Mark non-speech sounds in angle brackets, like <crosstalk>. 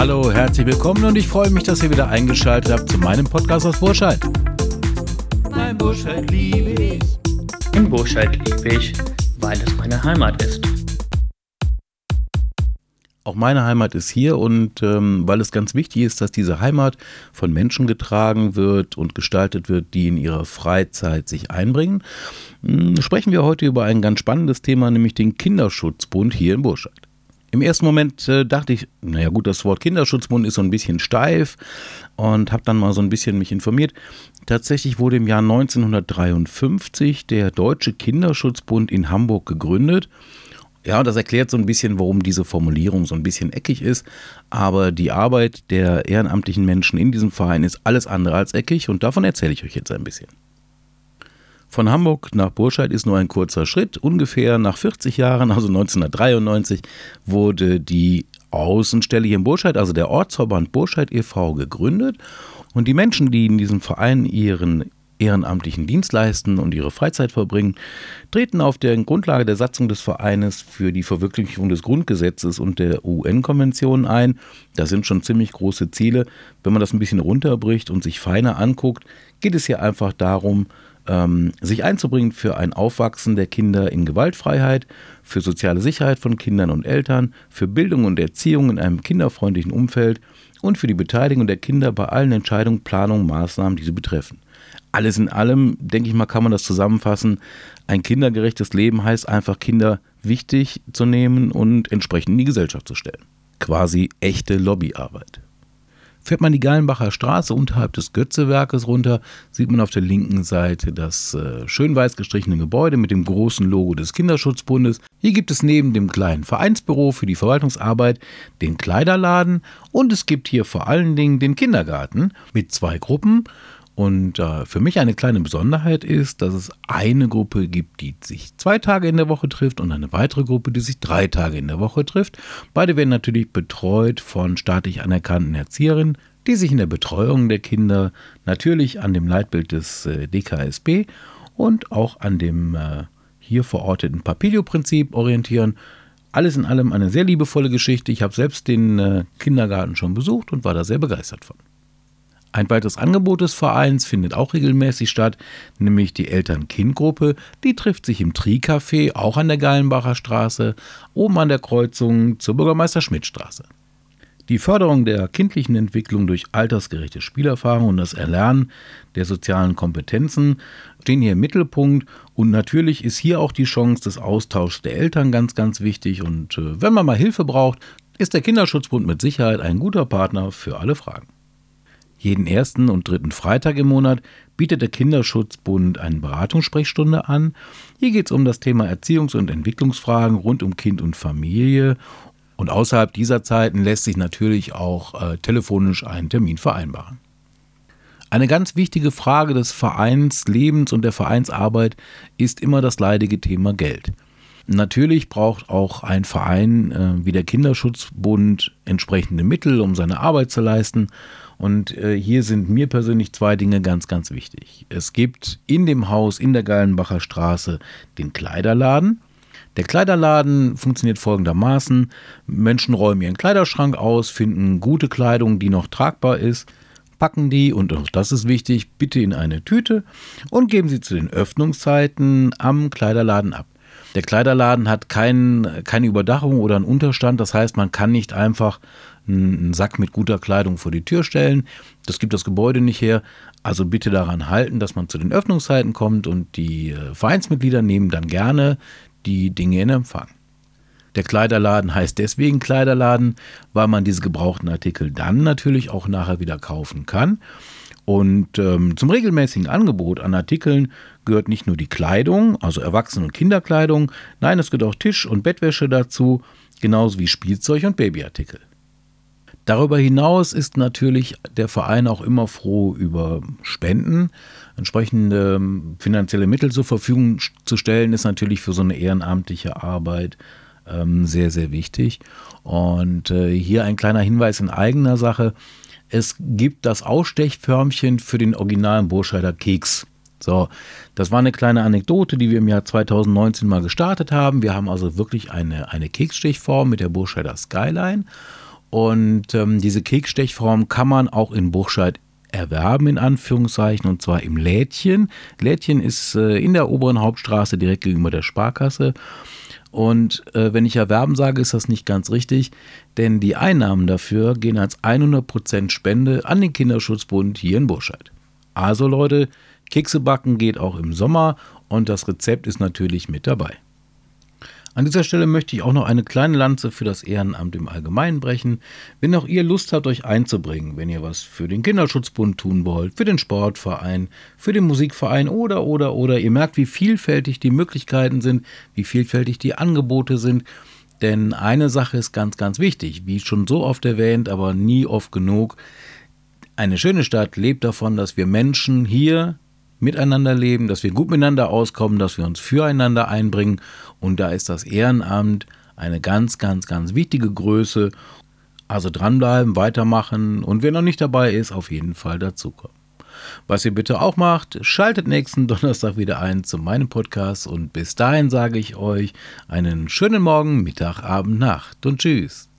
Hallo, herzlich willkommen und ich freue mich, dass ihr wieder eingeschaltet habt zu meinem Podcast aus Burscheid. Mein Burscheid liebe ich. In Burscheid liebe ich, weil es meine Heimat ist. Auch meine Heimat ist hier und ähm, weil es ganz wichtig ist, dass diese Heimat von Menschen getragen wird und gestaltet wird, die in ihrer Freizeit sich einbringen, hm, sprechen wir heute über ein ganz spannendes Thema, nämlich den Kinderschutzbund hier in Burscheid. Im ersten Moment äh, dachte ich, naja gut, das Wort Kinderschutzbund ist so ein bisschen steif und habe dann mal so ein bisschen mich informiert. Tatsächlich wurde im Jahr 1953 der Deutsche Kinderschutzbund in Hamburg gegründet. Ja, das erklärt so ein bisschen, warum diese Formulierung so ein bisschen eckig ist. Aber die Arbeit der ehrenamtlichen Menschen in diesem Verein ist alles andere als eckig und davon erzähle ich euch jetzt ein bisschen. Von Hamburg nach Burscheid ist nur ein kurzer Schritt. Ungefähr nach 40 Jahren, also 1993, wurde die Außenstelle hier in Burscheid, also der Ortsverband Burscheid e.V., gegründet. Und die Menschen, die in diesem Verein ihren ehrenamtlichen Dienst leisten und ihre Freizeit verbringen, treten auf der Grundlage der Satzung des Vereines für die Verwirklichung des Grundgesetzes und der UN-Konvention ein. Das sind schon ziemlich große Ziele. Wenn man das ein bisschen runterbricht und sich feiner anguckt, geht es hier einfach darum, ähm, sich einzubringen für ein Aufwachsen der Kinder in Gewaltfreiheit, für soziale Sicherheit von Kindern und Eltern, für Bildung und Erziehung in einem kinderfreundlichen Umfeld und für die Beteiligung der Kinder bei allen Entscheidungen, Planungen, Maßnahmen, die sie betreffen. Alles in allem, denke ich mal, kann man das zusammenfassen. Ein kindergerechtes Leben heißt einfach, Kinder wichtig zu nehmen und entsprechend in die Gesellschaft zu stellen. Quasi echte Lobbyarbeit. Fährt man die Gallenbacher Straße unterhalb des Götzewerkes runter, sieht man auf der linken Seite das äh, schön weiß gestrichene Gebäude mit dem großen Logo des Kinderschutzbundes. Hier gibt es neben dem kleinen Vereinsbüro für die Verwaltungsarbeit den Kleiderladen und es gibt hier vor allen Dingen den Kindergarten mit zwei Gruppen und äh, für mich eine kleine Besonderheit ist, dass es eine Gruppe gibt, die sich zwei Tage in der Woche trifft und eine weitere Gruppe, die sich drei Tage in der Woche trifft. Beide werden natürlich betreut von staatlich anerkannten Erzieherinnen, die sich in der Betreuung der Kinder natürlich an dem Leitbild des äh, DKSB und auch an dem äh, hier verorteten Papilio-Prinzip orientieren. Alles in allem eine sehr liebevolle Geschichte. Ich habe selbst den äh, Kindergarten schon besucht und war da sehr begeistert von. Ein weiteres Angebot des Vereins findet auch regelmäßig statt, nämlich die Eltern-Kind-Gruppe. Die trifft sich im Tri-Café, auch an der Gallenbacher Straße, oben an der Kreuzung zur Bürgermeister-Schmidt-Straße. Die Förderung der kindlichen Entwicklung durch altersgerechte Spielerfahrung und das Erlernen der sozialen Kompetenzen stehen hier im Mittelpunkt. Und natürlich ist hier auch die Chance des Austauschs der Eltern ganz, ganz wichtig. Und äh, wenn man mal Hilfe braucht, ist der Kinderschutzbund mit Sicherheit ein guter Partner für alle Fragen. Jeden ersten und dritten Freitag im Monat bietet der Kinderschutzbund eine Beratungssprechstunde an. Hier geht es um das Thema Erziehungs- und Entwicklungsfragen rund um Kind und Familie. Und außerhalb dieser Zeiten lässt sich natürlich auch äh, telefonisch einen Termin vereinbaren. Eine ganz wichtige Frage des Vereinslebens und der Vereinsarbeit ist immer das leidige Thema Geld. Natürlich braucht auch ein Verein äh, wie der Kinderschutzbund entsprechende Mittel, um seine Arbeit zu leisten. Und äh, hier sind mir persönlich zwei Dinge ganz, ganz wichtig. Es gibt in dem Haus in der Gallenbacher Straße den Kleiderladen. Der Kleiderladen funktioniert folgendermaßen. Menschen räumen ihren Kleiderschrank aus, finden gute Kleidung, die noch tragbar ist, packen die, und auch das ist wichtig, bitte in eine Tüte und geben sie zu den Öffnungszeiten am Kleiderladen ab. Der Kleiderladen hat kein, keine Überdachung oder einen Unterstand, das heißt, man kann nicht einfach einen Sack mit guter Kleidung vor die Tür stellen. Das gibt das Gebäude nicht her. Also bitte daran halten, dass man zu den Öffnungszeiten kommt und die äh, Vereinsmitglieder nehmen dann gerne die Dinge in Empfang. Der Kleiderladen heißt deswegen Kleiderladen, weil man diese gebrauchten Artikel dann natürlich auch nachher wieder kaufen kann. Und ähm, zum regelmäßigen Angebot an Artikeln gehört nicht nur die Kleidung, also Erwachsenen- und Kinderkleidung, nein, es gehört auch Tisch- und Bettwäsche dazu, genauso wie Spielzeug und Babyartikel. Darüber hinaus ist natürlich der Verein auch immer froh über Spenden. Entsprechende ähm, finanzielle Mittel zur Verfügung zu stellen, ist natürlich für so eine ehrenamtliche Arbeit ähm, sehr, sehr wichtig. Und äh, hier ein kleiner Hinweis in eigener Sache. Es gibt das Ausstechförmchen für den originalen Burscheider Keks. So, das war eine kleine Anekdote, die wir im Jahr 2019 mal gestartet haben. Wir haben also wirklich eine, eine Keksstichform mit der Burscheider Skyline. Und ähm, diese Keksstechform kann man auch in Burscheid erwerben, in Anführungszeichen, und zwar im Lädchen. Lädchen ist äh, in der oberen Hauptstraße direkt gegenüber der Sparkasse. Und äh, wenn ich erwerben sage, ist das nicht ganz richtig, denn die Einnahmen dafür gehen als 100% Spende an den Kinderschutzbund hier in Burscheid. Also Leute, Kekse backen geht auch im Sommer und das Rezept ist natürlich mit dabei. An dieser Stelle möchte ich auch noch eine kleine Lanze für das Ehrenamt im Allgemeinen brechen. Wenn auch ihr Lust habt, euch einzubringen, wenn ihr was für den Kinderschutzbund tun wollt, für den Sportverein, für den Musikverein oder, oder, oder, ihr merkt, wie vielfältig die Möglichkeiten sind, wie vielfältig die Angebote sind. Denn eine Sache ist ganz, ganz wichtig, wie schon so oft erwähnt, aber nie oft genug. Eine schöne Stadt lebt davon, dass wir Menschen hier miteinander leben, dass wir gut miteinander auskommen, dass wir uns füreinander einbringen. Und da ist das Ehrenamt eine ganz, ganz, ganz wichtige Größe. Also dranbleiben, weitermachen und wer noch nicht dabei ist, auf jeden Fall dazukommen. Was ihr bitte auch macht, schaltet nächsten <laughs> Donnerstag wieder ein zu meinem Podcast und bis dahin sage ich euch einen schönen Morgen, Mittag, Abend, Nacht und tschüss.